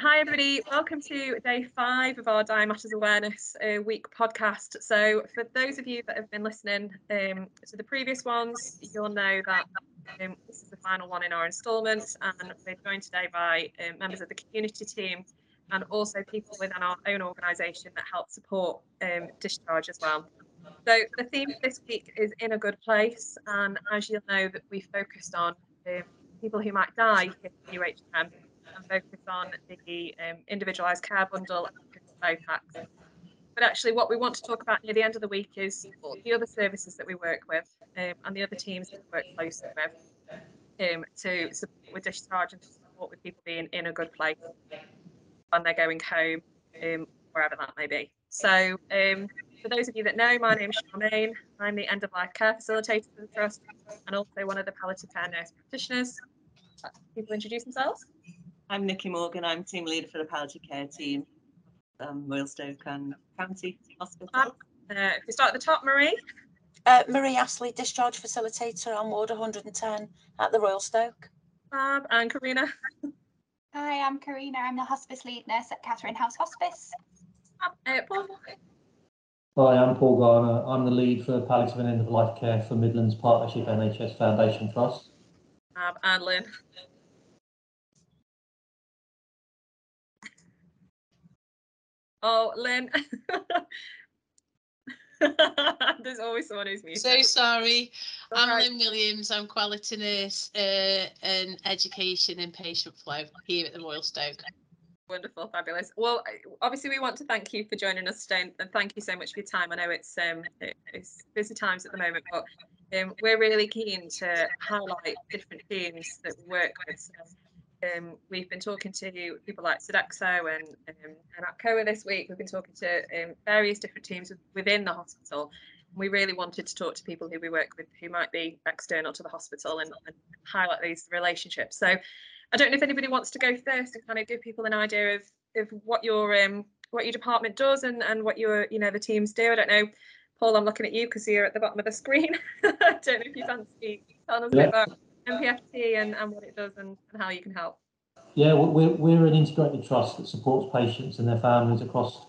hi everybody, welcome to day five of our Dying Matters Awareness uh, Week podcast. So for those of you that have been listening um, to the previous ones, you'll know that um, this is the final one in our instalment and we're joined today by um, members of the community team and also people within our own organisation that help support um, discharge as well. So the theme this week is in a good place and as you'll know that we focused on um, people who might die if UHM and focus on the um, individualised care bundle and tax. But actually, what we want to talk about near the end of the week is the other services that we work with um, and the other teams that we work closely with um, to support with discharge and to support with people being in a good place when they're going home, um, wherever that may be. So, um, for those of you that know, my name is Charmaine. I'm the end of life care facilitator for the Trust and also one of the palliative care nurse practitioners. People introduce themselves. I'm Nikki Morgan. I'm team leader for the palliative care team, um, Royal Stoke and County Hospital. Uh, if we start at the top, Marie. Uh, Marie Astley, discharge facilitator on ward 110 at the Royal Stoke. Fab and Karina. Hi, I'm Karina. I'm the hospice lead nurse at Katharine House Hospice. Fab. Uh, Paul. Hi, I'm Paul Garner. I'm the lead for palliative and end of life care for Midlands Partnership NHS Foundation Trust. Fab and Lynn. Oh, Lynn. There's always someone who's muted. So sorry. I'm Alright. Lynn Williams. I'm quality nurse uh, and education and patient flow here at the Royal Stoke. Wonderful, fabulous. Well, obviously, we want to thank you for joining us today, and- thank you so much for your time. I know it's um it's busy times at the moment, but um, we're really keen to highlight different teams that we work with. Um, we've been talking to people like Sodexo and um, and APCOA this week. We've been talking to um, various different teams within the hospital. We really wanted to talk to people who we work with who might be external to the hospital and, and highlight these relationships. So I don't know if anybody wants to go first and kind of give people an idea of of what your um what your department does and and what your you know the teams do. I don't know, Paul. I'm looking at you because you're at the bottom of the screen. I don't know if you fancy telling us Yeah. about MPFT and, and what it does and, and how you can help. Yeah, we- we're, we're an integrated trust that supports patients and their families across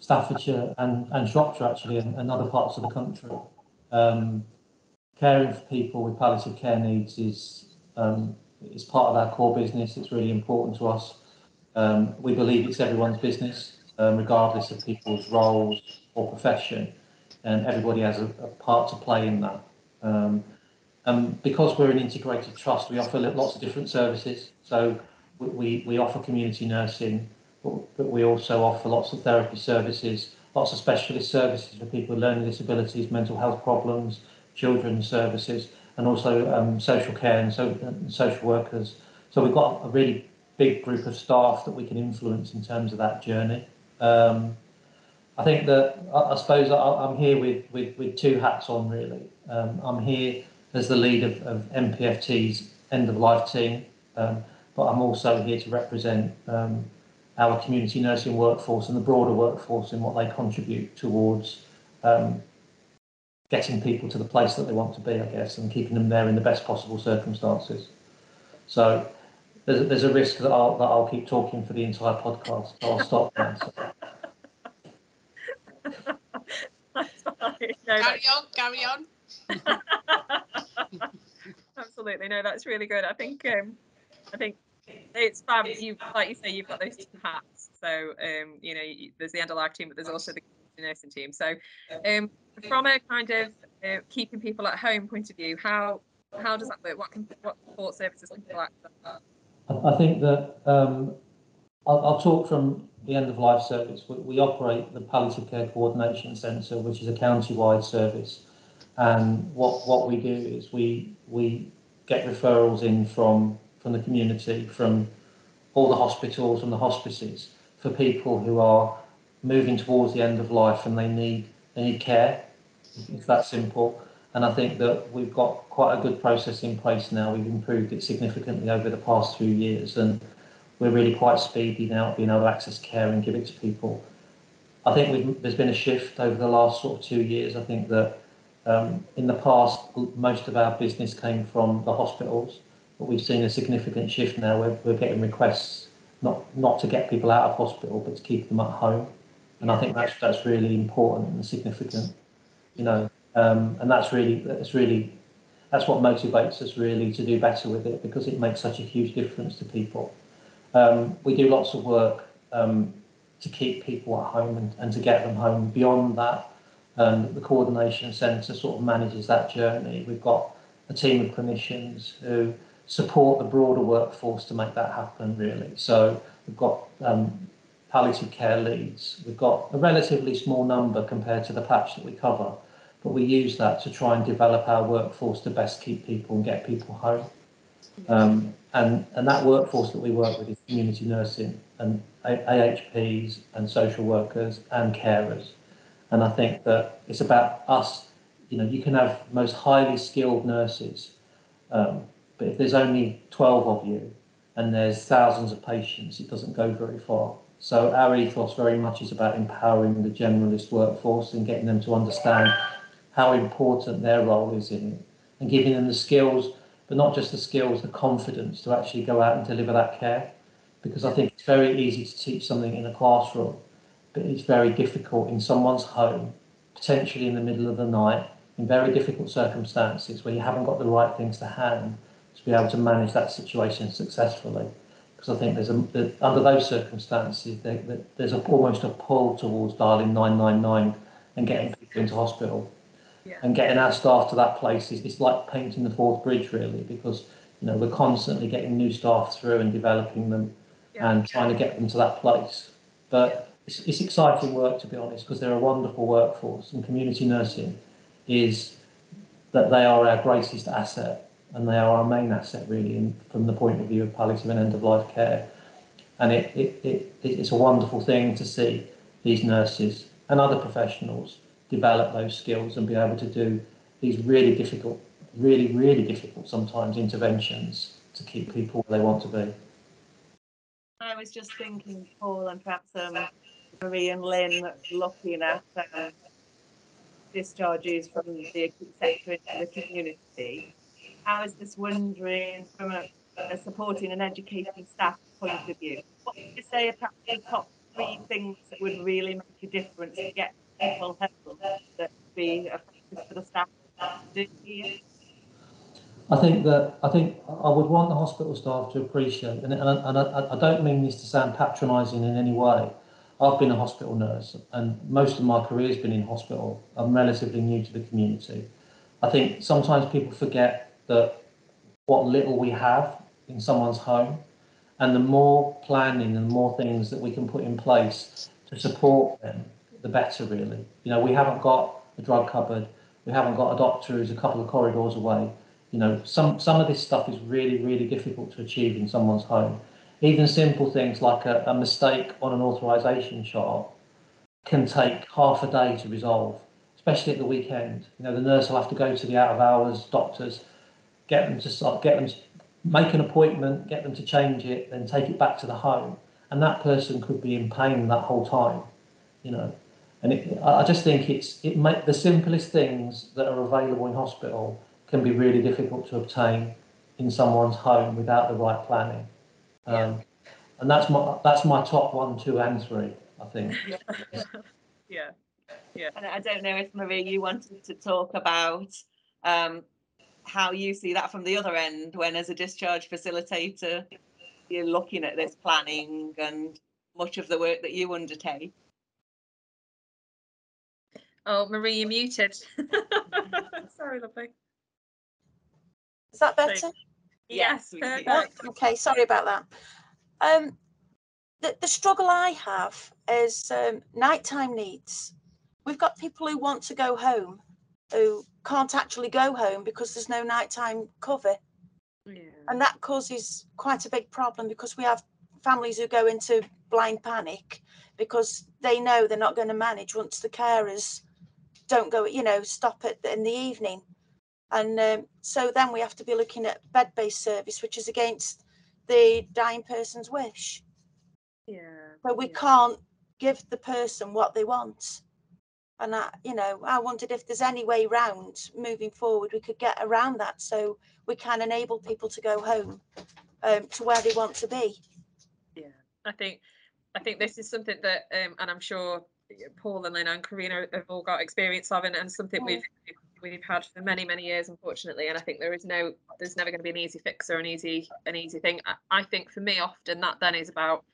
Staffordshire and, and Shropshire actually and, and other parts of the country. Um, caring for people with palliative care needs is um, is part of our core business. It's really important to us. Um, we believe it's everyone's business, um, regardless of people's roles or profession, and everybody has a, a part to play in that. Um, because we're an integrated trust, we offer lots of different services. So we, we, offer community nursing, but, we also offer lots of therapy services, lots of specialist services for people with learning disabilities, mental health problems, children's services, and also um, social care and, so, and social workers. So we've got a really big group of staff that we can influence in terms of that journey. Um, I think that I, I suppose I, I'm here with, with, with two hats on really. Um, I'm here as the lead of, of MPFT's end of life team, um, but I'm also here to represent um, our community nursing workforce and the broader workforce in what they contribute towards um, getting people to the place that they want to be, I guess, and keeping them there in the best possible circumstances. So there's a, there's a risk that I'll, that I'll keep talking for the entire podcast, so I'll stop now. So. No, Carry on, carry on. Absolutely, no, that's really good. I think um, I think it's fab. You like you say, you've got those two hats. So um, you know, there's the end team, but there's also the nursing team. So um, from a kind of uh, keeping people at home point of view, how how does that work? What can what support services can people access? I I think that um, I'll, I'll talk from the end of life service. We, we operate the Palliative Care Coordination Centre, which is a county-wide service. And what, what we do is we we get referrals in from from the community, from all the hospitals and the hospices for people who are moving towards the end of life and they need they need care. It's that simple. And I think that we've got quite a good process in place now. We've improved it significantly over the past few years, and we're really quite speedy now at being able to access care and give it to people. I think there's been a shift over the last sort of two years. I think that um, in the past, most of our business came from the hospitals, but we've seen a significant shift now where we're getting requests not not to get people out of hospital, but to keep them at home. And I think that's that's really important and significant, you know. Um, and that's really that's really that's what motivates us really to do better with it because it makes such a huge difference to people. Um, we do lots of work um, to keep people at home and, and to get them home. Beyond that, um, the coordination centre sort of manages that journey. We've got a team of clinicians who support the broader workforce to make that happen, really. So we've got um, palliative care leads. We've got a relatively small number compared to the patch that we cover, but we use that to try and develop our workforce to best keep people and get people home. Um, and, and that workforce that we work with is community nursing and AHPs and social workers and carers. And I think that it's about us, you know, you can have most highly skilled nurses, um, but if there's only 12 of you and there's thousands of patients, it doesn't go very far. So our ethos very much is about empowering the generalist workforce and getting them to understand how important their role is in it and giving them the skills, but not just the skills, the confidence to actually go out and deliver that care. Because I think it's very easy to teach something in a classroom, but it's very difficult in someone's home, potentially in the middle of the night, in very difficult circumstances where you haven't got the right things to hand to be able to manage that situation successfully. Because I think there's a, under those circumstances, there, there's a, almost a pull towards dialing 999 and getting people into hospital. Yeah. And getting our staff to that place is it's like painting the Forth Bridge, really, because you know we're constantly getting new staff through and developing them Yeah. and trying to get them to that place. But it's, it's exciting work, to be honest, because they're a wonderful workforce, and community nursing is that they are our greatest asset and they are our main asset really in, from the point of view of palliative and end of life care. And it, it, it, it's a wonderful thing to see these nurses and other professionals develop those skills and be able to do these really difficult, really, really difficult sometimes interventions to keep people where they want to be. I was just thinking, Paul, and perhaps um, Marie and Lynn, looking at um, discharges from the acute sector into the community. I was just wondering, from a, a supporting and educating staff point of view, what would you say are perhaps the top three things that would really make a difference to get people home that be effective for the staff to do here? I think that I think I would want the hospital staff to appreciate, and, and, and I, I don't mean this to sound patronising in any way. I've been a hospital nurse, and most of my career has been in hospital. I'm relatively new to the community. I think sometimes people forget that what little we have in someone's home, and the more planning and more things that we can put in place to support them, the better. Really, you know, we haven't got a drug cupboard, we haven't got a doctor who's a couple of corridors away you know, some, some of this stuff is really, really difficult to achieve in someone's home. Even simple things like a, a mistake on an authorization chart can take half a day to resolve, especially at the weekend. You know, the nurse will have to go to the out of hours doctors, get them to start, get them to make an appointment, get them to change it, then take it back to the home. And that person could be in pain that whole time, you know. And it, I just think it's it make the simplest things that are available in hospital can be really difficult to obtain in someone's home without the right planning. Um, and that's my that's my top one, two, and three. I think. Yeah. Yeah. And I don't know if Marie, you wanted to talk about um, how you see that from the other end when, as a discharge facilitator, you're looking at this planning and much of the work that you undertake. Oh, Marie, you're muted. Sorry, lovely. Is that better? Yes, we see perfect. Okay, sorry about that. Um, the, the struggle I have is um, nighttime needs. We've got people who want to go home who can't actually go home because there's no nighttime cover. Yeah. And that causes quite a big problem because we have families who go into blind panic because they know they're not going to manage once the carers don't go, you know, stop it in the evening. And um, so then we have to be looking at bed based service, which is against the dying person's wish. Yeah. So we yeah. can't give the person what they want. And I, you know, I wondered if there's any way round moving forward we could get around that so we can enable people to go home um, to where they want to be. Yeah. I think I think this is something that, um, and I'm sure Paul and Lynn and Karina have all got experience of, and, and something we've we've had for many many years, unfortunately. And I think there is no, there's never going to be an easy fix or an easy an easy thing. I, I think for me, often that then is about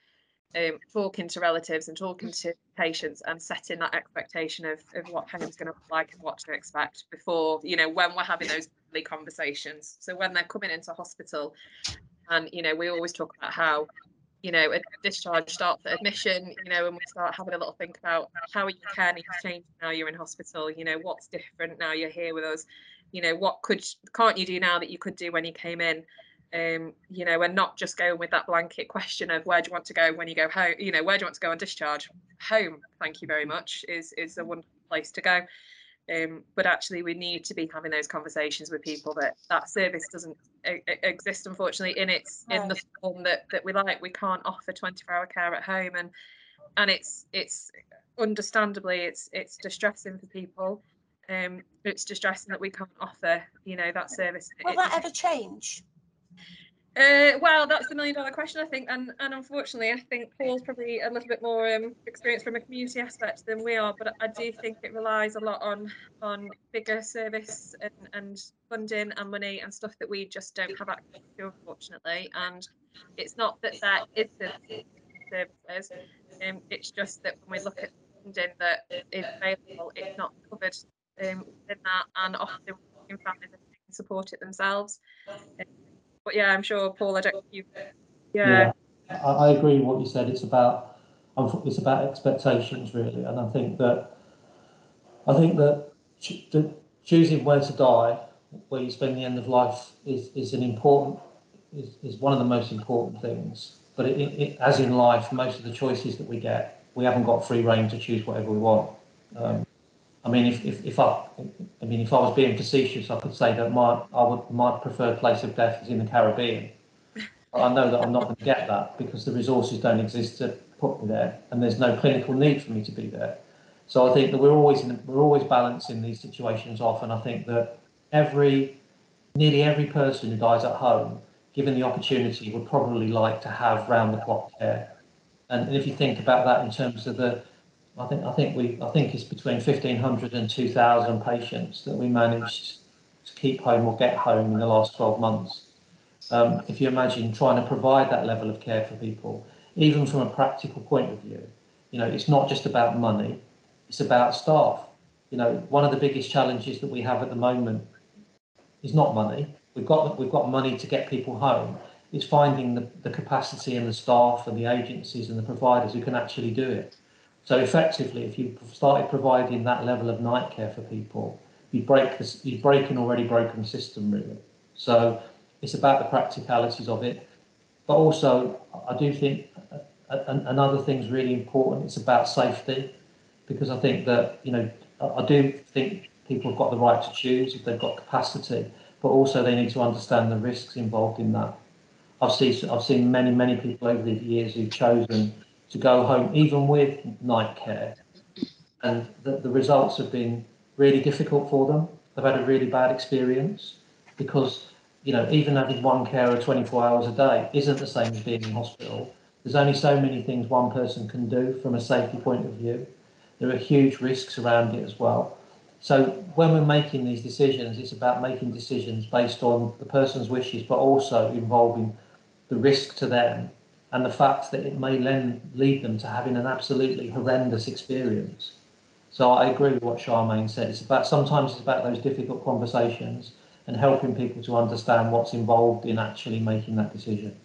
um, talking to relatives and talking to patients and setting that expectation of, of what home's going to look like and what to expect before, you know, when we're having those conversations. So when they're coming into hospital, and you know, we always talk about how you know, a discharge starts at admission, you know, and we start having a little think about how your care needs changing now you're in hospital, you know, what's different now you're here with us, you know, what could can't you do now that you could do when you came in? Um, you know, and not just going with that blanket question of where do you want to go when you go home, you know, where do you want to go on discharge? Home, thank you very much, is is a wonderful place to go. Um, but actually, we need to be having those conversations with people that that service doesn't exist, unfortunately, in its in the form that that we like. We can't offer 24-hour care at home, and and it's it's understandably it's it's distressing for people. Um, it's distressing that we can't offer, you know, that service. Will that ever change? Uh, well, that's the million dollar question, I think, and and unfortunately, I think Paul's probably a little bit more um, experienced from a community aspect than we are. But I do think it relies a lot on on bigger service and, and funding and money and stuff that we just don't have access to, unfortunately. And it's not that there isn't services. Um, it's just that when we look at funding that is available, it's not covered um, in that, and often families can support it themselves. Um, but yeah, I'm sure Paul. I don't. You, yeah. yeah I, I, agree with what you said. It's about it's about expectations really, and I think that I think that the, choosing where to die, where you spend the end of life, is is an important is, is one of the most important things. But it, it, as in life, most of the choices that we get, we haven't got free reign to choose whatever we want. Um, I mean, if, if, if I, I mean, if I was being facetious, I could say that my, I would, my preferred place of death is in the Caribbean. But I know that I'm not going to get that because the resources don't exist to put me there, and there's no clinical need for me to be there. So I think that we're always in, we're always balancing these situations off, and I think that every, nearly every person who dies at home, given the opportunity, would probably like to have round the clock care. And if you think about that in terms of the I think I think we I think it's between 1,500 and 2,000 patients that we managed to keep home or get home in the last 12 months. Um, if you imagine trying to provide that level of care for people, even from a practical point of view, you know, it's not just about money, it's about staff. You know, one of the biggest challenges that we have at the moment is not money. We've got we've got money to get people home. It's finding the, the capacity and the staff and the agencies and the providers who can actually do it. So effectively, if you started providing that level of night care for people, you break this, you break an already broken system really. So it's about the practicalities of it, but also I do think uh, uh, another thing is really important. It's about safety, because I think that you know I do think people have got the right to choose if they've got capacity, but also they need to understand the risks involved in that. I've seen I've seen many many people over the years who've chosen to go home, even with night care. And the, the results have been really difficult for them. They've had a really bad experience because, you know, even having one carer 24 hours a day isn't the same as being in hospital. There's only so many things one person can do from a safety point of view. There are huge risks around it as well. So when we're making these decisions, it's about making decisions based on the person's wishes, but also involving the risk to them and the fact that it may lend, lead them to having an absolutely horrendous experience. So I agree with what Charmaine said. It's about sometimes it's about those difficult conversations and helping people to understand what's involved in actually making that decision.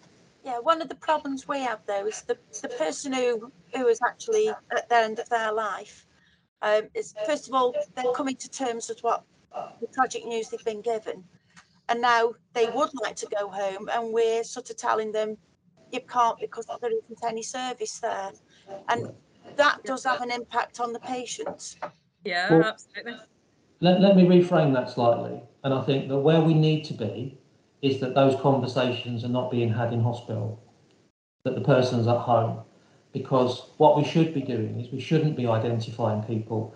Yeah, one of the problems we have though is the, the person who who is actually at the end of their life um, is first of all they're coming to terms with what the tragic news they've been given, and now they would like to go home, and we're sort of telling them you can't because there isn't any service there. And that does have an impact on the patients. Yeah, well, absolutely. Let, let me reframe that slightly. And I think that where we need to be is that those conversations are not being had in hospital, that the person's at home. Because what we should be doing is we shouldn't be identifying people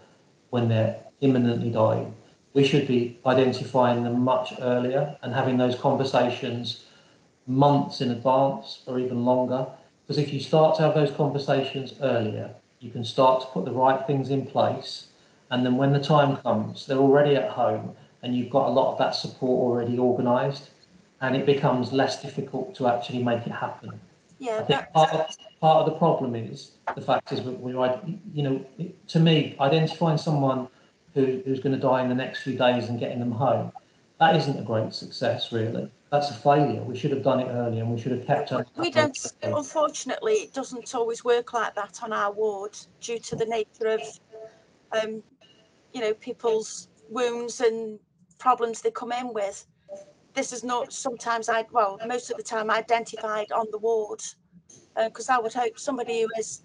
when they're imminently dying. We should be identifying them much earlier and having those conversations months in advance or even longer Because if you start to have those conversations earlier, you can start to put the right things in place. And then when the time comes, they're already at home and you've got a lot of that support already organised and it becomes less difficult to actually make it happen. Yeah, I think part of, part of the problem is the fact is we're, you know, to me, identifying someone who, who's going to die in the next few days and getting them home, that isn't a great success, really. That's a failure. We should have done it earlier and we should have kept up. we don't, unfortunately, it doesn't always work like that on our ward due to the nature of, um, you know, people's wounds and problems they come in with. This is not sometimes I, well, most of the time identified on the ward because uh, I would hope somebody who is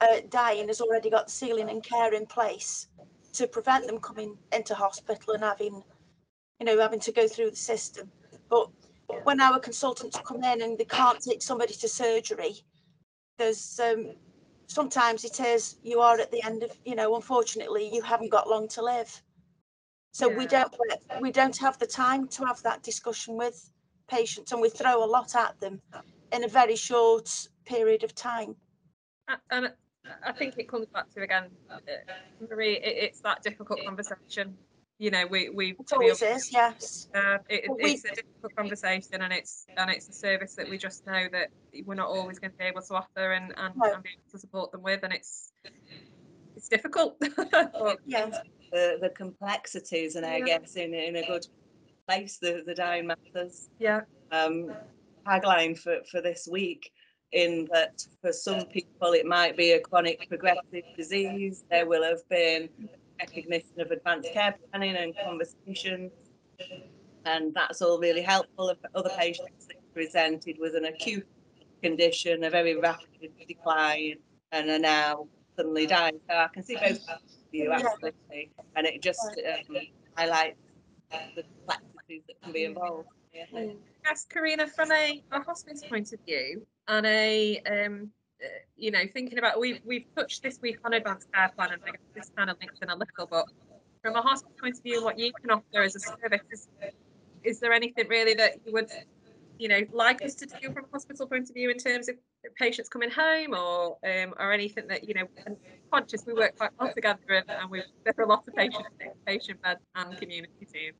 uh, dying has already got the ceiling and care in place to prevent them coming into hospital and having, you know, having to go through the system. But when our consultants come in and they can't take somebody to surgery, there's um, sometimes it is you are at the end of, you know, unfortunately you haven't got long to live. So yeah. we don't we don't have the time to have that discussion with patients, and we throw a lot at them in a very short period of time. And I think it comes back to again, uh, Marie. It's that difficult conversation. You know, we we. It always we, is, yes. Uh, it, it's a difficult conversation, and it's and it's a service that we just know that we're not always going to be able to offer and and, no. and be able to support them with, and it's it's difficult. but, yeah the, the complexities and I guess in, in a good place the, the dying matters. Yeah. Um, tagline for, for this week in that for some people it might be a chronic progressive disease. There will have been recognition of advanced care planning and conversations. And that's all really helpful. If other patients that presented with an acute condition, a very rapid decline, and are now suddenly dying. So I can see both view, absolutely. And it just um, highlights the complexities that can be involved. Yes, Karina, from a, a hospice point of view and a um, you know, thinking about we've we've touched this week on advanced care plan and I guess this kind of links in a little, but from a hospital point of view, what you can offer as a service is, is there anything really that you would you know like us to do from a hospital point of view in terms of patients coming home or um, or anything that you know conscious we work quite well together and, and we there are a lot of patients patient beds and community team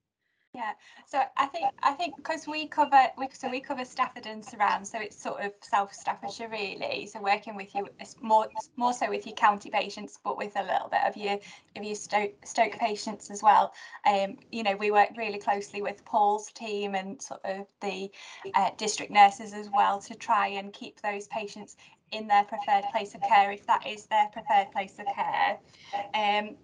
yeah, so I think I think because we cover we, so we cover Stafford and surround, so it's sort of South Staffordshire really. So working with you, it's more more so with your county patients, but with a little bit of your of your Stoke Stoke patients as well. Um, you know, we work really closely with Paul's team and sort of the uh, district nurses as well to try and keep those patients in their preferred place of care if that is their preferred place of care. Um,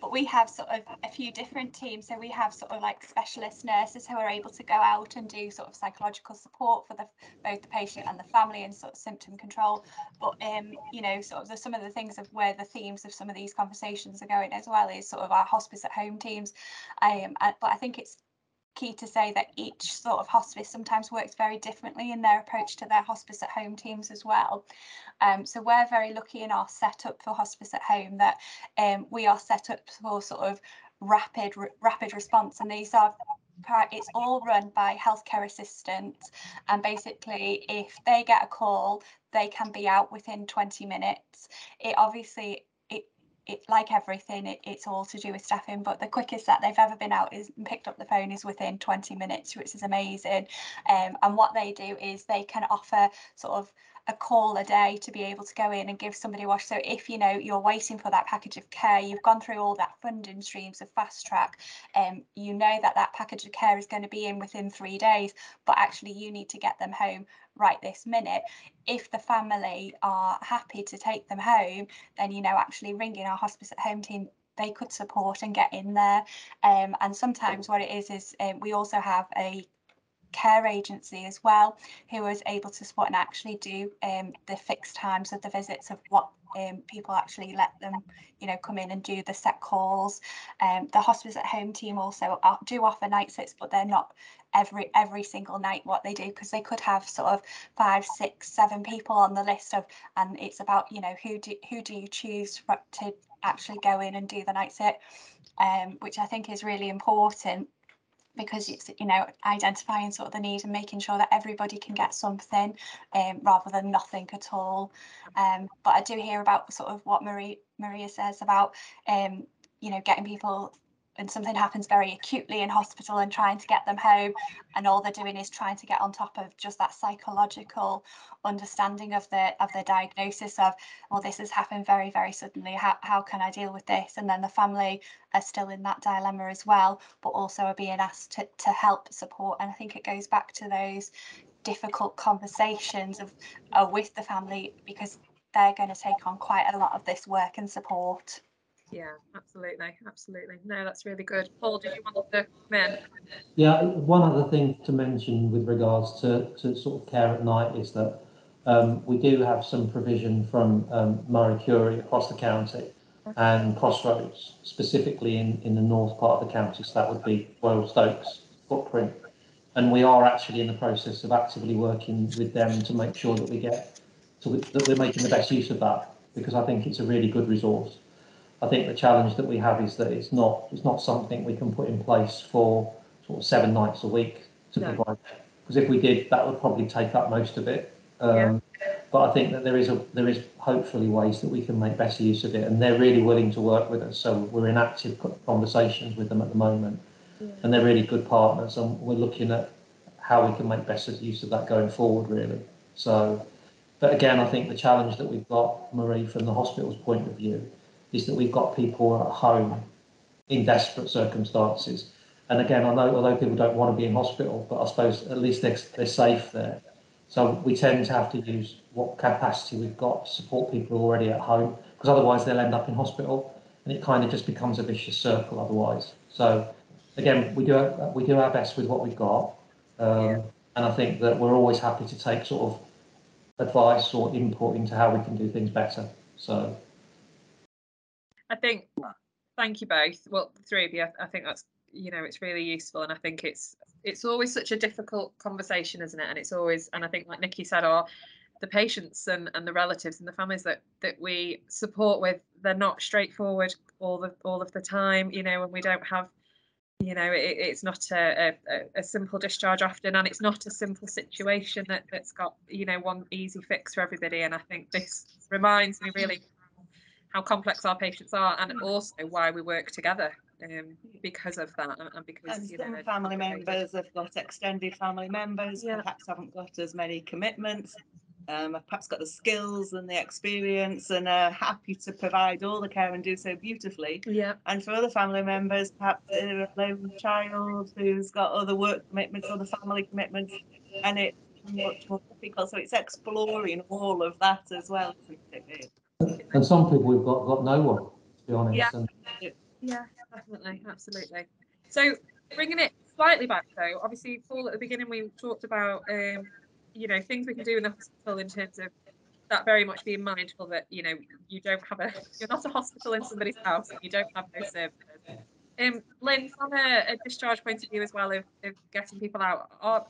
but we have sort of a few different teams. So we have sort of like specialist nurses who are able to go out and do sort of psychological support for the both the patient and the family and sort of symptom control. But um, you know, sort of the, some of the things of where the themes of some of these conversations are going as well is sort of our hospice at home teams. Um, but I think it's key to say that each sort of hospice sometimes works very differently in their approach to their hospice at home teams as well. Um, so we're very lucky in our setup for hospice at home that um, we are set up for sort of rapid rapid response and these are it's all run by healthcare assistants and basically if they get a call they can be out within 20 minutes it obviously it, like everything, it, it's all to do with staffing. But the quickest that they've ever been out is picked up the phone is within 20 minutes, which is amazing. Um, and what they do is they can offer sort of a call a day to be able to go in and give somebody a wash. So if you know you're waiting for that package of care, you've gone through all that funding streams of fast track, um, you know that that package of care is going to be in within three days, but actually you need to get them home right this minute. If the family are happy to take them home, then you know actually ringing our hospice at home team they could support and get in there. Um, and sometimes what it is is um, we also have a care agency as well who was able to support and actually do um, the fixed times of the visits of what um, people actually let them you know come in and do the set calls. Um, the hospice at home team also do offer night sits but they're not every every single night what they do because they could have sort of five six seven people on the list of and it's about you know who do who do you choose to actually go in and do the night sit um, which I think is really important because it's you know identifying sort of the need and making sure that everybody can get something um, rather than nothing at all. Um, but I do hear about sort of what Marie Maria says about um, you know getting people and something happens very acutely in hospital and trying to get them home and all they're doing is trying to get on top of just that psychological understanding of the of the diagnosis of well this has happened very very suddenly. How, how can i deal with this? And then the family are still in that dilemma as well but also are being asked to, to help support and i think it goes back to those difficult conversations of uh, with the family because they're going to take on quite a lot of this work and support yeah absolutely absolutely no that's really good paul did you want to come in yeah one other thing to mention with regards to, to sort of care at night is that um, we do have some provision from um, Marie Curie across the county and Crossroads, specifically in, in the north part of the county, so that would be Royal Stokes footprint. And we are actually in the process of actively working with them to make sure that we get, so that we're making the best use of that, because I think it's a really good resource. I think the challenge that we have is that it's not it's not something we can put in place for sort of seven nights a week to no. provide. Because if we did, that would probably take up most of it. Um, yeah. But I think that there is a there is hopefully ways that we can make better use of it, and they're really willing to work with us. So we're in active conversations with them at the moment, yeah. and they're really good partners, and we're looking at how we can make better use of that going forward. Really. So, but again, I think the challenge that we've got, Marie, from the hospital's point of view, is that we've got people at home in desperate circumstances. And again, I know although people don't want to be in hospital, but I suppose at least they're, they're safe there. So we tend to have to use what capacity we've got to support people already at home, because otherwise they'll end up in hospital, and it kind of just becomes a vicious circle otherwise. So again, we do we do our best with what we've got, um, yeah. and I think that we're always happy to take sort of advice or input into how we can do things better. So I think thank you both. Well, the three of you. I think that's you know it's really useful, and I think it's it's always such a difficult conversation, isn't it? And it's always, and I think like Nikki said, or the patients and, and the relatives and the families that that we support with, they're not straightforward all the all of the time, you know, and we don't have, you know, it, it's not a, a, a simple discharge often, and it's not a simple situation that that's got you know one easy fix for everybody. And I think this reminds me really how complex our patients are and also why we work together um, because of that and because and you know, family members have got extended family members yeah. perhaps haven't got as many commitments um, have perhaps got the skills and the experience and are happy to provide all the care and do so beautifully. Yeah. And for other family members, perhaps they're a lone child who's got other work commitments, other family commitments, and it's much more difficult. So it's exploring all of that as well, And some people we've got got no one, to be honest. Yeah. And yeah, definitely, absolutely. So bringing it slightly back though, obviously, Paul, at the beginning we talked about, um, you know, things we can do in the hospital in terms of that very much being mindful that you know you don't have a you're not a hospital in somebody's house and you don't have those services. Um, Lynn, from a, a discharge point of view as well of, of getting people out, are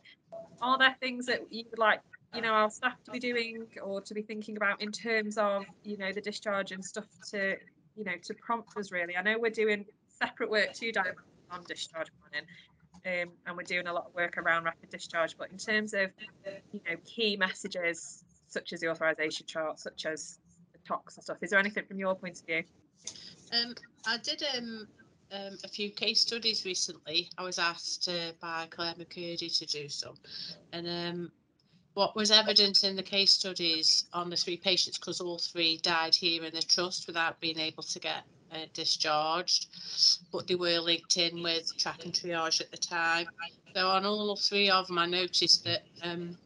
are there things that you would like you know our staff to be doing or to be thinking about in terms of you know the discharge and stuff to you know, to prompt us really. I know we're doing separate work to on discharge planning, um, and we're doing a lot of work around rapid discharge. But in terms of, you know, key messages such as the authorization chart, such as the talks and stuff, is there anything from your point of view? Um, I did um, um, a few case studies recently. I was asked uh, by Claire McCurdy to do some, and um, what was evident in the case studies on the three patients, because all three died here in the trust without being able to get uh, discharged, but they were linked in with track and triage at the time. So on all three of them, I noticed that um,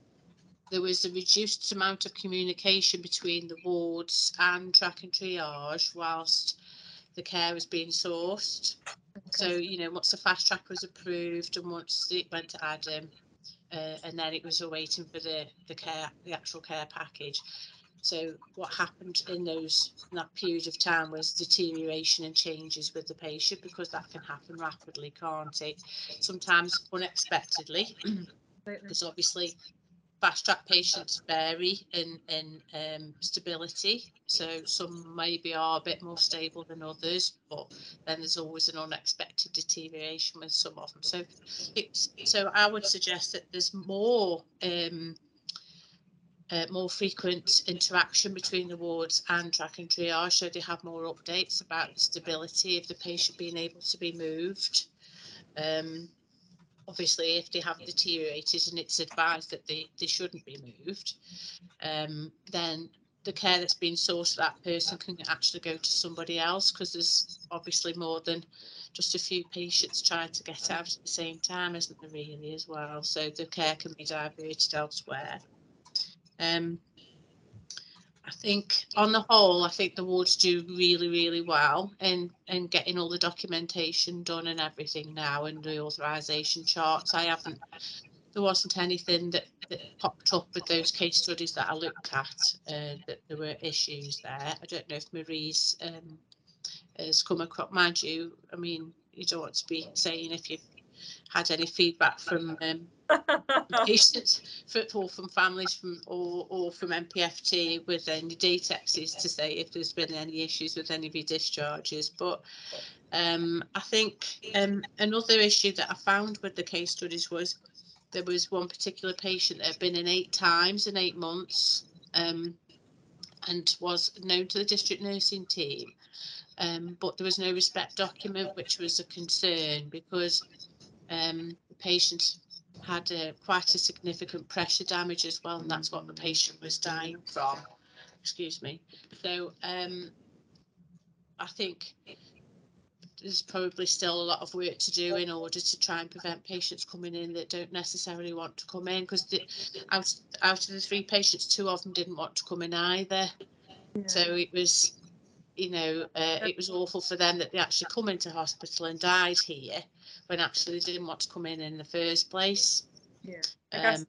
there was a reduced amount of communication between the wards and track and triage whilst the care was being sourced. So, you know, once the fast track was approved and once it went to Adam, uh, and then it was awaiting for the the care the actual care package. So what happened in those in that period of time was deterioration and changes with the patient because that can happen rapidly can't it? Sometimes unexpectedly. Because obviously fast track patients vary in in um, stability. So some maybe are a bit more stable than others, but then there's always an unexpected deterioration with some of them. So so I would suggest that there's more um, uh, more frequent interaction between the wards and track and triage, so they have more updates about the stability of the patient being able to be moved. Um, obviously, if they have deteriorated and it's advised that they, they shouldn't be moved, um, then the care that's being sourced for that person can actually go to somebody else because there's obviously more than just a few patients trying to get out at the same time, isn't there really as well? So the care can be diverted elsewhere. Um, I think on the whole, I think the wards do really, really well in in getting all the documentation done and everything now and the authorization charts. I haven't there wasn't anything that, that popped up with those case studies that I looked at uh, that there were issues there. I don't know if Marie's um, has come across, mind you, I mean, you don't want to be saying if you've had any feedback from um, patients for, or from families from or, or from MPFT with any Datixes to say if there's been any issues with any of your discharges. But um, I think um, another issue that I found with the case studies was there was one particular patient that had been in eight times in eight months um, and was known to the district nursing team. Um, but there was no respect document, which was a concern because um, the patient had a, quite a significant pressure damage as well, and that's what the patient was dying from. Excuse me. So um, I think there's probably still a lot of work to do in order to try and prevent patients coming in that don't necessarily want to come in because out, out of the three patients, two of them didn't want to come in either. Yeah. So it was, you know, uh, it was awful for them that they actually come into hospital and died here when actually they didn't want to come in in the first place. Yeah. Um,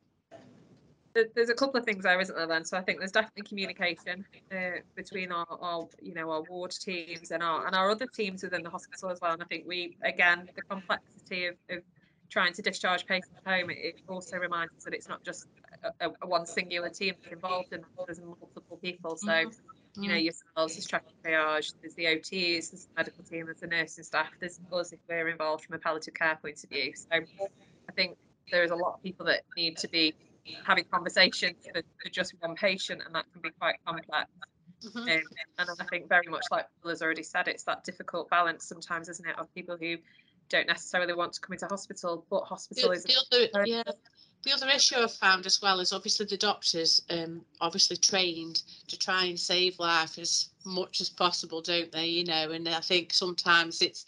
there's a couple of things there, isn't there? Then, so I think there's definitely communication uh, between our, our, you know, our ward teams and our and our other teams within the hospital as well. And I think we, again, the complexity of, of trying to discharge patients home, it, also reminds us that it's not just a, a one singular team that's involved, and there's multiple people. So. Mm-hmm you know, mm. yourselves, there's track and triage, there's the OTs, there's the medical team, there's the nursing staff, there's us if we're involved from a palliative care point of view. So I think there is a lot of people that need to be having conversations for, for just one patient, and that can be quite complex. Mm-hmm. Um, and I think very much like Paul has already said, it's that difficult balance sometimes, isn't it, of people who don't necessarily want to come into hospital, but hospital the, is. The other, yeah, the other issue I've found as well is obviously the doctors um obviously trained to try and save life as much as possible, don't they? You know, and I think sometimes it's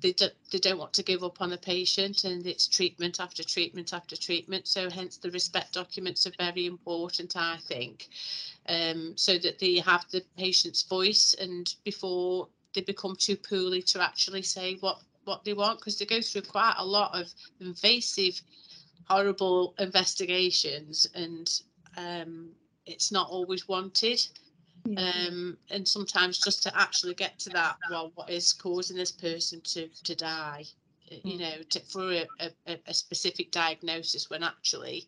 they don't they don't want to give up on the patient and it's treatment after treatment after treatment. So hence the respect documents are very important, I think. Um, so that they have the patient's voice and before they become too poorly to actually say what what they want because they go through quite a lot of invasive horrible investigations and um, it's not always wanted. Um, and sometimes just to actually get to that, well, what is causing this person to, to die? You hmm. know, to, for a, a, a specific diagnosis when actually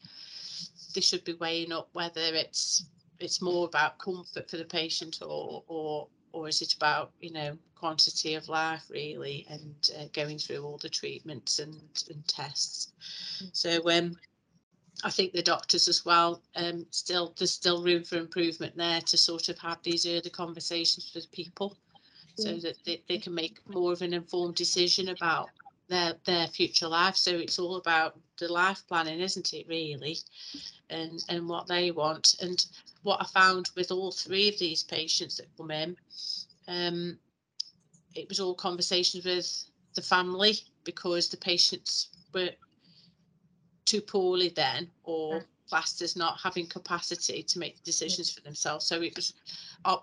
they should be weighing up whether it's it's more about comfort for the patient or or or is it about you know quantity of life really and uh, going through all the treatments and, and tests mm. so um I think the doctors as well um still there's still room for improvement there to sort of have these early conversations with people so mm. that they, they can make more of an informed decision about their their future life so it's all about the life planning isn't it really? And and what they want. And what I found with all three of these patients that come in, um, it was all conversations with the family because the patients were too poorly then or classed as not having capacity to make decisions for themselves. So it was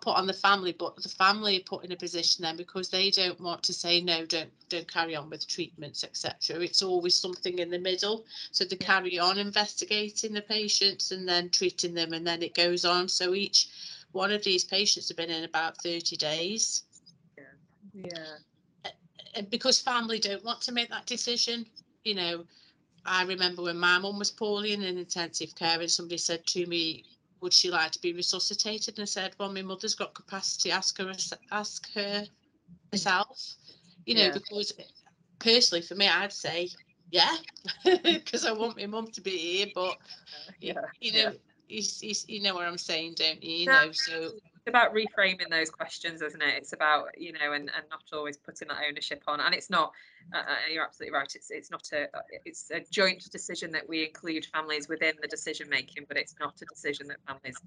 put on the family, but the family are put in a position then because they don't want to say no, don't don't carry on with treatments, etc. It's always something in the middle. So they carry on investigating the patients and then treating them, and then it goes on. So each one of these patients have been in about 30 days. Yeah. And because family don't want to make that decision, you know, I remember when my mum was poorly in intensive care, and somebody said to me, "Would she like to be resuscitated?" And I said, "Well, my mother's got capacity. Ask her. Ask her herself." You know, Yeah. because personally, for me, I'd say, "Yeah," because I want my mum to be here. But you, Yeah, you yeah. know, you, you, you know what I'm saying, don't you? You know, so about reframing those questions, isn't it? It's about you know, and, and not always putting that ownership on. And it's not. Uh, uh, you're absolutely right. It's it's not a. It's a joint decision that we include families within the decision making, but it's not a decision that families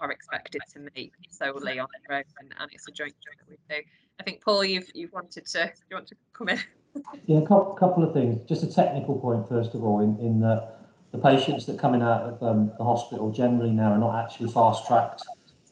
are expected to make solely on their own. And, and it's a joint job that we do. I think Paul, you've you've wanted to. Do you want to come in? Yeah, a couple, couple of things. Just a technical point, first of all, in, in that the patients that coming out of um, the hospital generally now are not actually fast tracked.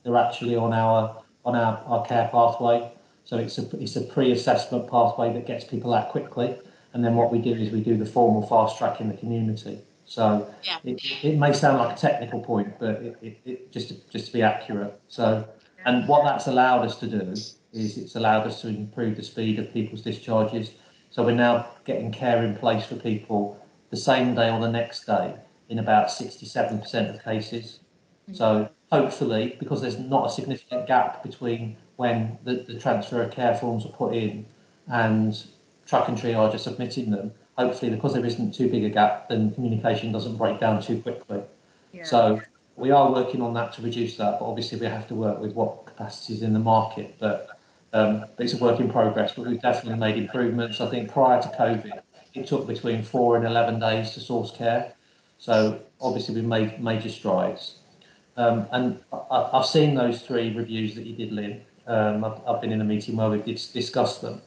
They're actually on our on our, our care pathway. So it's a it's a pre-assessment pathway that gets people out quickly, and then what we do is we do the formal fast track in the community. So Yeah. it, it may sound like a technical point, but it, it, it just to, just to be accurate. So and what that's allowed us to do is it's allowed us to improve the speed of people's discharges. So we're now getting care in place for people the same day or the next day in about 67% of cases. Mm-hmm. So hopefully, because there's not a significant gap between when the, the transfer of care forms are put in and track and triage are just submitting them, hopefully because there isn't too big a gap, then communication doesn't break down too quickly. Yeah. So we are working on that to reduce that, but obviously we have to work with what capacity is in the market. But um, it's a work in progress, but we've definitely made improvements. I think prior to COVID, it took between four and 11 days to source care. So obviously we've made major strides. Um, and I, I've seen those three reviews that you did, Lynn. Um, I've, I've been in a meeting where we've dis- discussed them.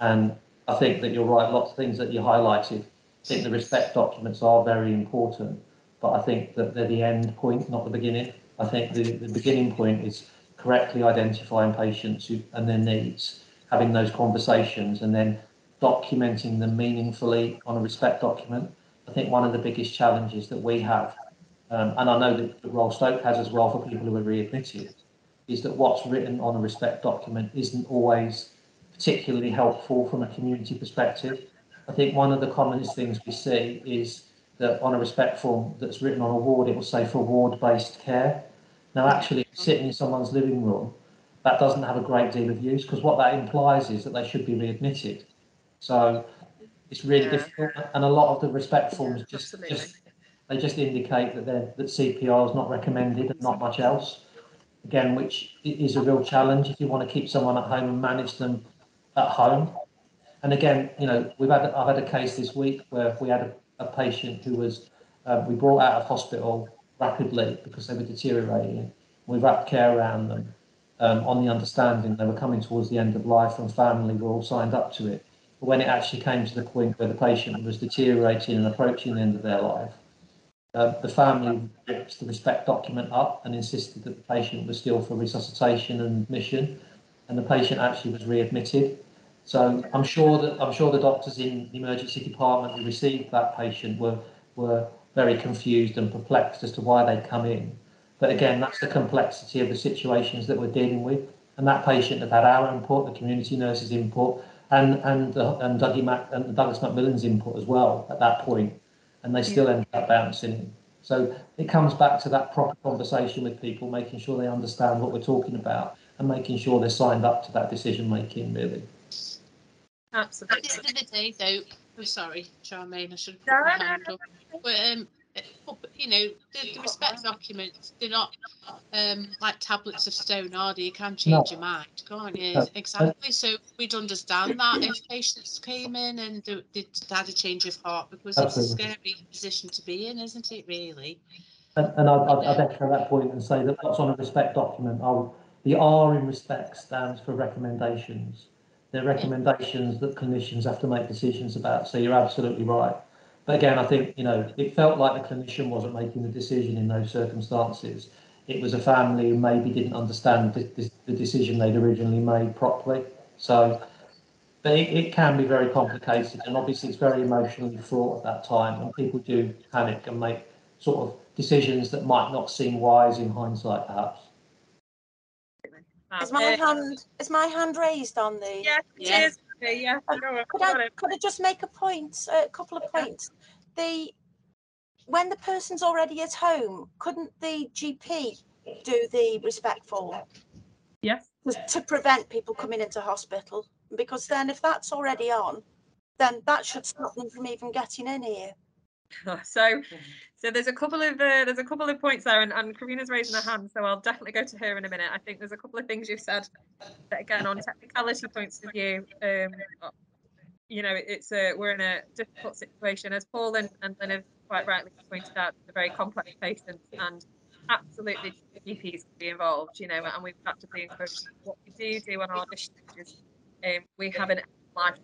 And I think that you're right, lots of things that you highlighted. I think the respect documents are very important, but I think that they're the end point, not the beginning. I think the, the beginning point is correctly identifying patients who, and their needs, having those conversations, and then documenting them meaningfully on a respect document. I think one of the biggest challenges that we have, um, and I know that the Royal Stoke has as well for people who are readmitted, is that what's written on a respect document isn't always particularly helpful from a community perspective. I think one of the commonest things we see is that on a respect form that's written on a ward, it will say for ward-based care. Now, actually, sitting in someone's living room, that doesn't have a great deal of use because what that implies is that they should be readmitted. So it's really Yeah. difficult, and a lot of the respect forms Yeah, just, just they just indicate that that CPR is not recommended and not much else. Again, which is a real challenge if you want to keep someone at home and manage them at home. And again, you know, we've had I've had a case this week where we had a, a patient who was um, we brought out of hospital rapidly because they were deteriorating. We wrapped care around them um, on the understanding they were coming towards the end of life and family were all signed up to it. But when it actually came to the point where the patient was deteriorating and approaching the end of their life, uh, the family ripped the respect document up and insisted that the patient was still for resuscitation and admission, and the patient actually was readmitted. So I'm sure that I'm sure the doctors in the emergency department who received that patient were were very confused and perplexed as to why they'd come in. But again, that's the complexity of the situations that we're dealing with. And that patient had had our input, the community nurses' input, and and uh, and Dougie Mac and Douglas Macmillan's input as well at that point, and they still end up bouncing in. So it comes back to that proper conversation with people, making sure they understand what we're talking about, and making sure they're signed up to that decision making. Really. Absolutely. At the end of the day, though, I'm sorry, Charmaine, I should have No, put my hand up. But um, but, you know, the, the respect documents, they're not um like tablets of stone, are they? You can change your mind, can't you? No. Exactly. So we'd understand that if patients came in and they, had a change of heart because it's a scary position to be in, isn't it? Really? And, and I'd, I'd, I'd echo that point and say that what's on a respect document, oh, the R in respect stands for recommendations. They're recommendations that clinicians have to make decisions about. So you're absolutely right. But again, I think, you know, it felt like the clinician wasn't making the decision in those circumstances. It was a family who maybe didn't understand the, the, the decision they'd originally made properly. So but it, it can be very complicated and obviously it's very emotionally fraught at that time and people do panic and make sort of decisions that might not seem wise in hindsight perhaps. Is my hand is my hand raised on the? Yeah, Yeah. cheers. Yeah, Could I could I just make a point, a couple of points? The when the person's already at home, couldn't the GP do the respect form Yes. to prevent people coming into hospital? Because then, if that's already on, then that should stop them from even getting in here. So, so there's a couple of uh, there's a couple of points there, and, and Karina's raising her hand, so I'll definitely go to her in a minute. I think there's a couple of things you've said that again on technicality points of view, um, you know, it's a we're in a difficult situation as Paul and, and Lynn have quite rightly pointed out, a very complex patients and absolutely GPs can be involved, you know, and we've actively encouraged what we do do on our discharges. Um, we have an plan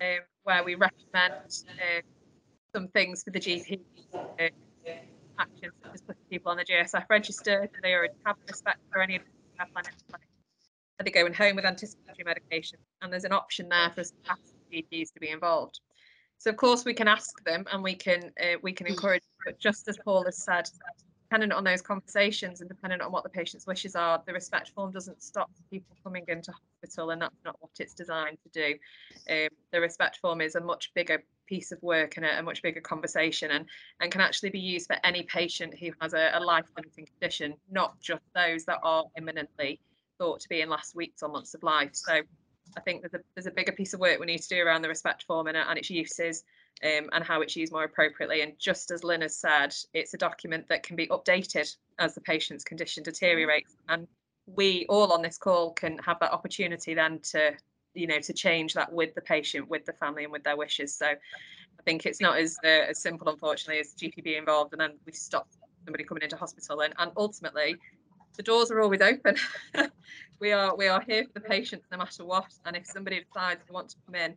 um, where we recommend uh, some things for the GP uh, actions, such as putting people on the GSF register, they already have respect for any of the plan? Are they going home with anticipatory medication? And there's an option there for us to ask GPs to be involved. So of course we can ask them and we can uh, we can encourage, but just as Paul has said, dependent on those conversations and dependent on what the patient's wishes are, the respect form doesn't stop people coming into hospital, and that's not what it's designed to do. Um, the respect form is a much bigger piece of work and a, a, much bigger conversation, and and can actually be used for any patient who has a, a life-limiting condition, not just those that are imminently thought to be in last weeks or months of life. So. I think there's a there's a bigger piece of work we need to do around the respect form and, and its uses um, and how it's used more appropriately. And just as Lynn has said, it's a document that can be updated as the patient's condition deteriorates. And we all on this call can have that opportunity then to, you know, to change that with the patient, with the family, and with their wishes. So I think it's not as uh, as simple, unfortunately, as GP involved, and then we stop somebody coming into hospital. And, and ultimately, the doors are always open. we are we are here for the patients no matter what. And if somebody decides they want to come in,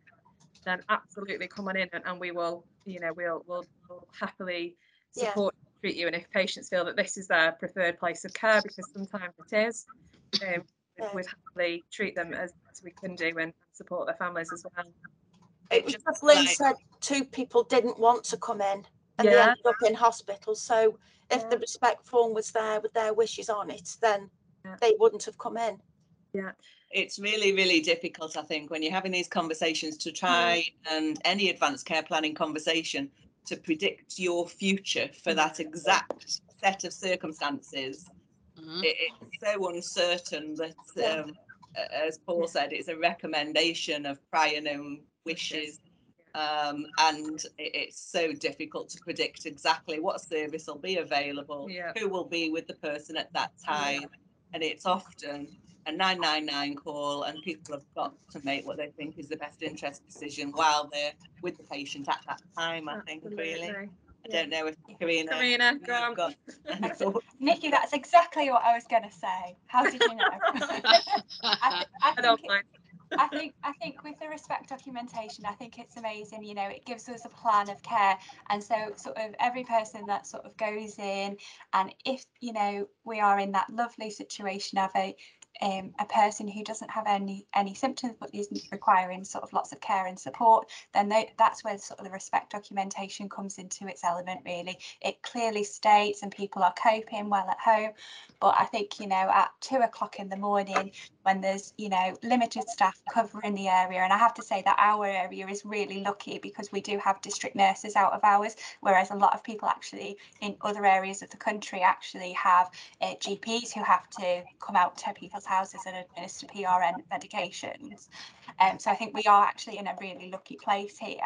then absolutely come on in and, and we will, you know, we'll, we'll, we'll happily support yeah. treat you. And if patients feel that this is their preferred place of care, because sometimes it is, um, yeah. we'd happily treat them as, as we can do and support their families as well. It was just like, said two people didn't want to come in and yeah. they ended up in hospital. So if yeah. the respect form was there with their wishes on it, then they wouldn't have come in. Yeah it's really really difficult i think when you're having these conversations to try mm. and any advanced care planning conversation to predict your future for that exact set of circumstances mm-hmm. it, it's so uncertain that um, as paul said it's a recommendation of prior known wishes um, and it's so difficult to predict exactly what service will be available yeah. who will be with the person at that time yeah. and it's often a 999 call and people have got to make what they think is the best interest decision while they're with the patient at that time, I think, really. I don't know if Karina, Karina go got. Nikki, that's exactly what I was going to say. How did you know? I, I, I, don't mind. I think I think with the respect documentation, I think it's amazing. You know, it gives us a plan of care, and so sort of every person that sort of goes in, and if you know we are in that lovely situation of a um, a person who doesn't have any any symptoms but isn't requiring sort of lots of care and support, then they, that's where sort of the respect documentation comes into its element. Really, it clearly states and people are coping well at home. But I think you know at two o'clock in the morning when there's you know limited staff covering the area, and I have to say that our area is really lucky because we do have district nurses out of hours, whereas a lot of people actually in other areas of the country actually have uh, GPs who have to come out to people's houses and administer PRN medications. Um, so I think we are actually in a really lucky place here.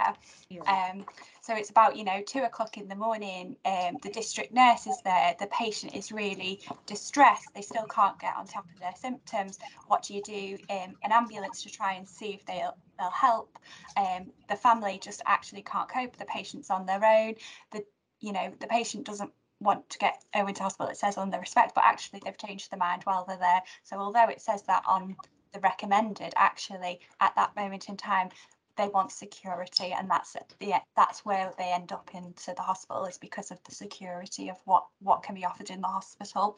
Yeah. Um, so it's about, you know, two o'clock in the morning, um, the district nurse is there, the patient is really distressed, they still can't get on top of their symptoms. What do you do? Um, an ambulance to try and see if they'll, they'll help. Um, the family just actually can't cope, the patient's on their own. The you know, the patient doesn't want to get go into hospital, it says on the respect, but actually they've changed their mind while they're there. So although it says that on the recommended, actually at that moment in time, they want security and that's the that's where they end up into the hospital is because of the security of what what can be offered in the hospital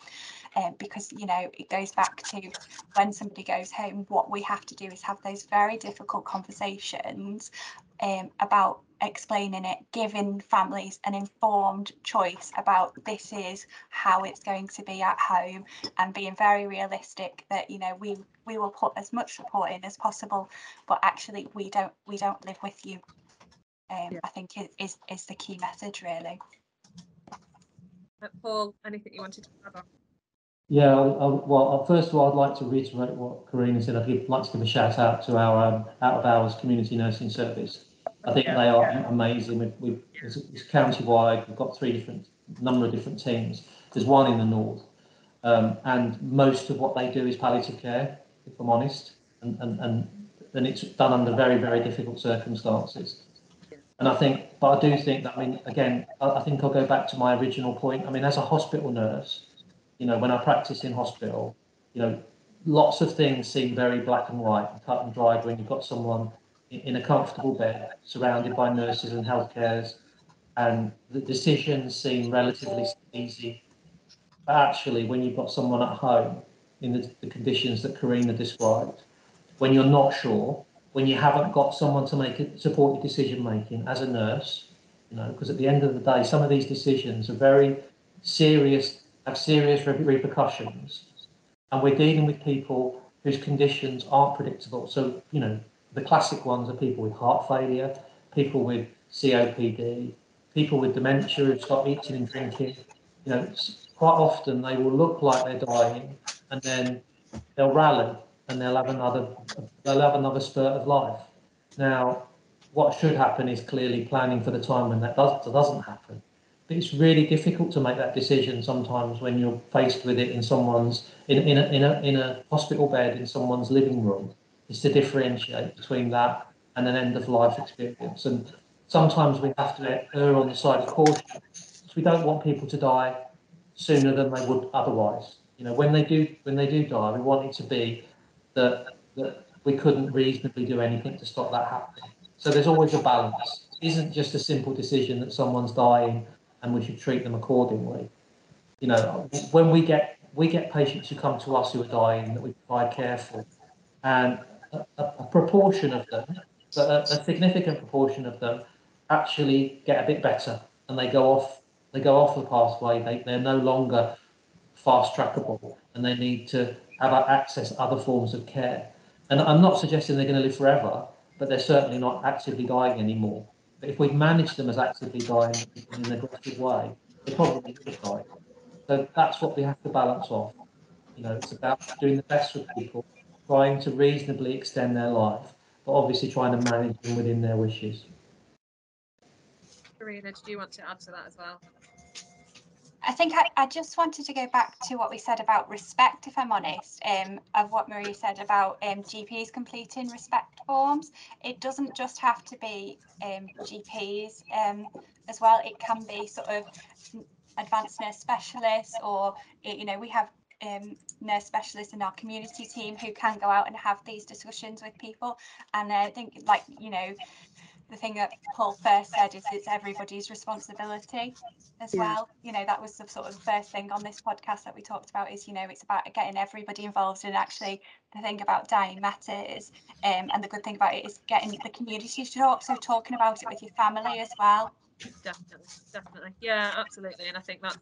um, because you know it goes back to when somebody goes home what we have to do is have those very difficult conversations um, about explaining it, giving families an informed choice about this is how it's going to be at home, and being very realistic that you know we we will put as much support in as possible, but actually we don't we don't live with you. Um, yeah. I think is is the key message really. Uh, Paul, anything you wanted to add on? Yeah, I'll, I'll, well, first of all, I'd like to reiterate what Karina said. I'd like to give a shout out to our um, out of hours community nursing service. I think they are amazing. We, we, it's, it's county-wide. We've got three different number of different teams. There's one in the north, um, and most of what they do is palliative care, if I'm honest, and, and, and, and it's done under very, very difficult circumstances. And I think, but I do think that, I mean, again, I, I think I'll go back to my original point. I mean, as a hospital nurse, you know, when I practice in hospital, you know, lots of things seem very black and white and cut and dried when you've got someone in, a comfortable bed surrounded by nurses and healthcares and the decisions seem relatively easy. But actually, when you've got someone at home in the, the conditions that Karina described, when you're not sure, when you haven't got someone to make it support your decision making as a nurse, you know, because at the end of the day, some of these decisions are very serious, have serious repercussions, and we're dealing with people whose conditions aren't predictable. So, you know, the classic ones are people with heart failure, people with COPD, people with dementia who stop eating and drinking, you know, quite often they will look like they're dying and then they'll rally and they'll have another they'll have another spurt of life. Now, what should happen is clearly planning for the time when that does, doesn't happen. But it's really difficult to make that decision sometimes when you're faced with it in someone's in, in, a, in, a, in a hospital bed in someone's living room. Is to differentiate between that and an end of life experience. And sometimes we have to err on the side of caution because we don't want people to die sooner than they would otherwise. You know, when they do when they do die, we want it to be that that we couldn't reasonably do anything to stop that happening. So there's always a balance. It isn't just a simple decision that someone's dying and we should treat them accordingly. You know, when we get we get patients who come to us who are dying that we provide care for, and a, a proportion of them, but a, a significant proportion of them actually get a bit better and they go off they go off the pathway. They, they're no longer fast trackable and they need to have access to other forms of care. And i'm not suggesting they're going to live forever but they're certainly not actively dying anymore. But if we manage them as actively dying in an aggressive way they probably could die so that's what we have to balance off. You know it's about doing the best for people trying to reasonably extend their life but obviously trying to manage them within their wishes Karina, did you want to add to that as well? I think I, I, just wanted to go back to what we said about respect, if I'm honest, um, of what Marie said about um, GPs completing respect forms. It doesn't just have to be um, GPs um, as well. It can be sort of advanced nurse specialists or, you know, we have um, nurse specialists in our community team who can go out and have these discussions with people. And I think like, you know, the thing that Paul first said is it's everybody's responsibility as yeah. well. You know, that was the sort of first thing on this podcast that we talked about is, you know, it's about getting everybody involved and actually the thing about dying matters. Um, and the good thing about it is getting the community to talk, so talking about it with your family as well. Definitely, definitely. Yeah, absolutely. And I think that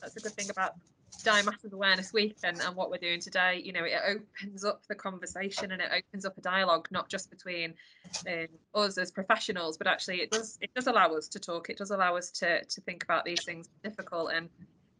that's a good thing about Dying Matters Awareness Week and, and what we're doing today, you know, it opens up the conversation and it opens up a dialogue, not just between um, us as professionals, but actually it does it does allow us to talk. It does allow us to to think about these things difficult and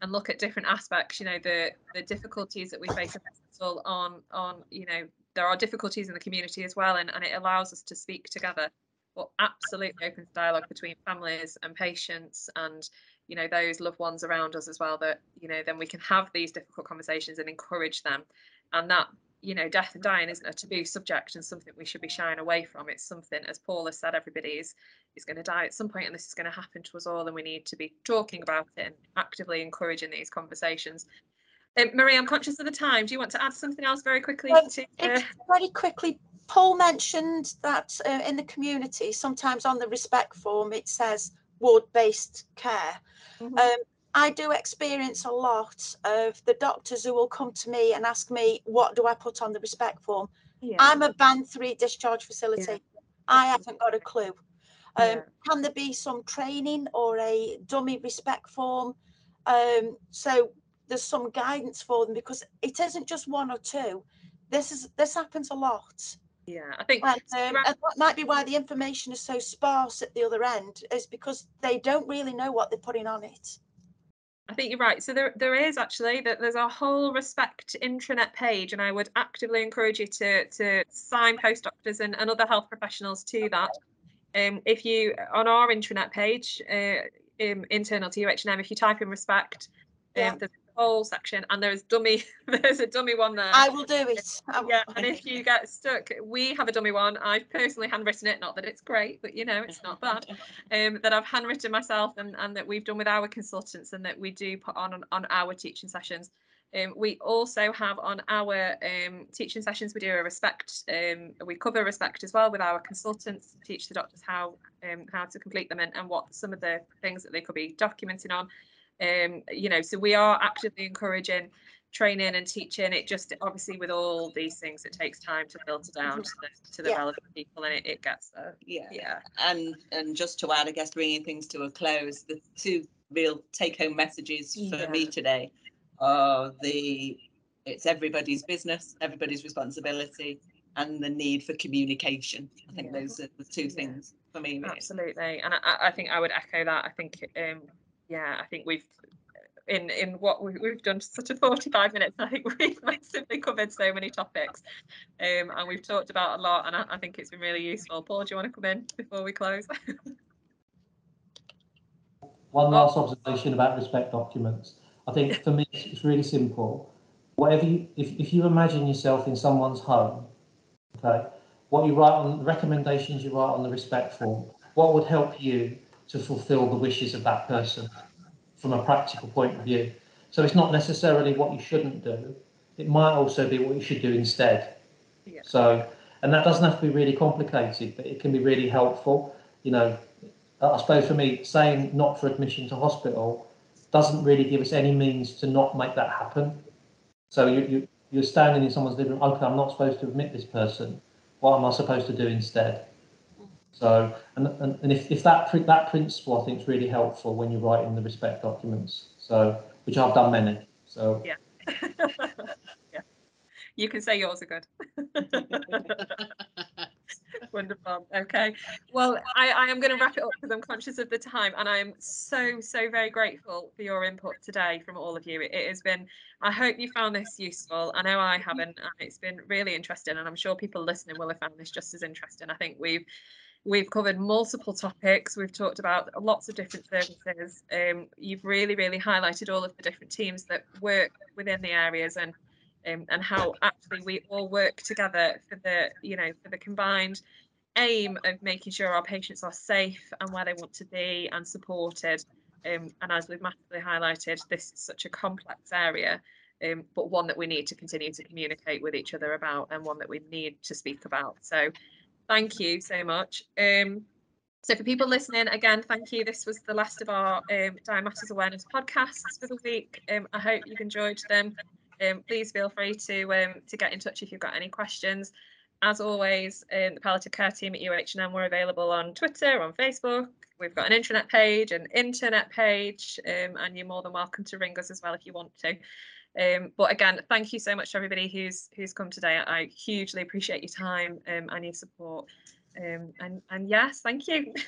and look at different aspects. You know, the the difficulties that we face on on you know there are difficulties in the community as well, and and it allows us to speak together. Well, absolutely opens dialogue between families and patients and you know those loved ones around us as well that you know then we can have these difficult conversations and encourage them. And that you know death and dying isn't a taboo subject and something we should be shying away from. It's something as paul has said everybody is is going to die at some point and this is going to happen to us all and we need to be talking about it and actively encouraging these conversations. Um, marie i'm conscious of the time. Do you want to add something else very quickly um, to, uh... very quickly paul mentioned that uh, in the community sometimes on the respect form it says ward-based care. Mm-hmm. Um, I do experience a lot of the doctors who will come to me and ask me, what do I put on the respect form? Yeah. I'm a band three discharge facility. Yeah. I haven't got a clue. Um, yeah. Can there be some training or a dummy respect form? Um, so there's some guidance for them because it isn't just one or two. This is this happens a lot. Yeah, I think and, um, and that might be why the information is so sparse at the other end, is because they don't really know what they're putting on it. I think you're right. So there, there is actually that there's a whole respect intranet page, and I would actively encourage you to to signpost doctors and, and other health professionals to that. Um, if you on our intranet page, uh, um, internal to UHNM, if you type in respect, um, Yeah. there's a whole section, and there's dummy. there's a dummy one there. I will do it. Will- Yeah, and if you get stuck, we have a dummy one. I've personally handwritten it, not that it's great, but you know, it's not bad. Um, that I've handwritten myself and, and that we've done with our consultants and that we do put on on our teaching sessions. Um, we also have on our um, teaching sessions, we do a respect, um, we cover respect as well with our consultants, teach the doctors how um, how to complete them and, and what some of the things that they could be documenting on. Um, you know, so we are actively encouraging training and teaching it just obviously with all these things it takes time to filter down to the, to the Yeah. relevant people and it, it gets there Yeah. yeah And and just to add, I guess bringing things to a close, the two real take-home messages for me today are the it's everybody's business, everybody's responsibility, and the need for communication. I think Yeah. those are the two Yeah. things for me. absolutely and I- I, I think i would echo that i think um yeah i think we've in in what we, we've done such a 45 minutes i think we've massively covered so many topics um and we've talked about a lot and i, I think it's been really useful paul do you want to come in before we close One last observation about respect documents. I think for me, it's it's really simple. Whatever you, if, if you imagine yourself in someone's home, okay, what you write on the recommendations you write on the respect form, what would help you to fulfill the wishes of that person from a practical point of view. So it's not necessarily what you shouldn't do. It might also be what you should do instead. Yeah. So, and that doesn't have to be really complicated, but it can be really helpful. You know, I suppose for me, saying not for admission to hospital doesn't really give us any means to not make that happen. So you, you, you're standing in someone's living room, okay, I'm not supposed to admit this person. What am I supposed to do instead? So, and, and, and if, if that, that principle, I think, is really helpful when you're writing the respect documents. So, which I've done many. So, yeah you can say yours are good Wonderful. Okay. Well, I, I am going to wrap it up because I'm conscious of the time, and I am so so very grateful for your input today from all of you. It, it has been. I hope you found this useful. I know I haven't, and it's been really interesting, and I'm sure people listening will have found this just as interesting. I think we've we've covered multiple topics. We've talked about lots of different services. Um, you've really really highlighted all of the different teams that work within the areas and. Um, and how actually we all work together for the you know for the combined aim of making sure our patients are safe and where they want to be and supported. Um, and as we've massively highlighted, this is such a complex area, um, but one that we need to continue to communicate with each other about and one that we need to speak about. So thank you so much. Um, so for people listening, again, thank you. This was the last of our um, Matters Awareness podcasts for the week. Um, I hope you've enjoyed them. Um, please feel free to um, to get in touch if you've got any questions as always, um, the palliative care team at UHNM we're available on Twitter, on Facebook. We've got an intranet page, an internet page, um, and you're more than welcome to ring us as well if you want to. Um, but again, thank you so much to everybody who's who's come today. I hugely appreciate your time um, and your support. Um, and and yes, thank you.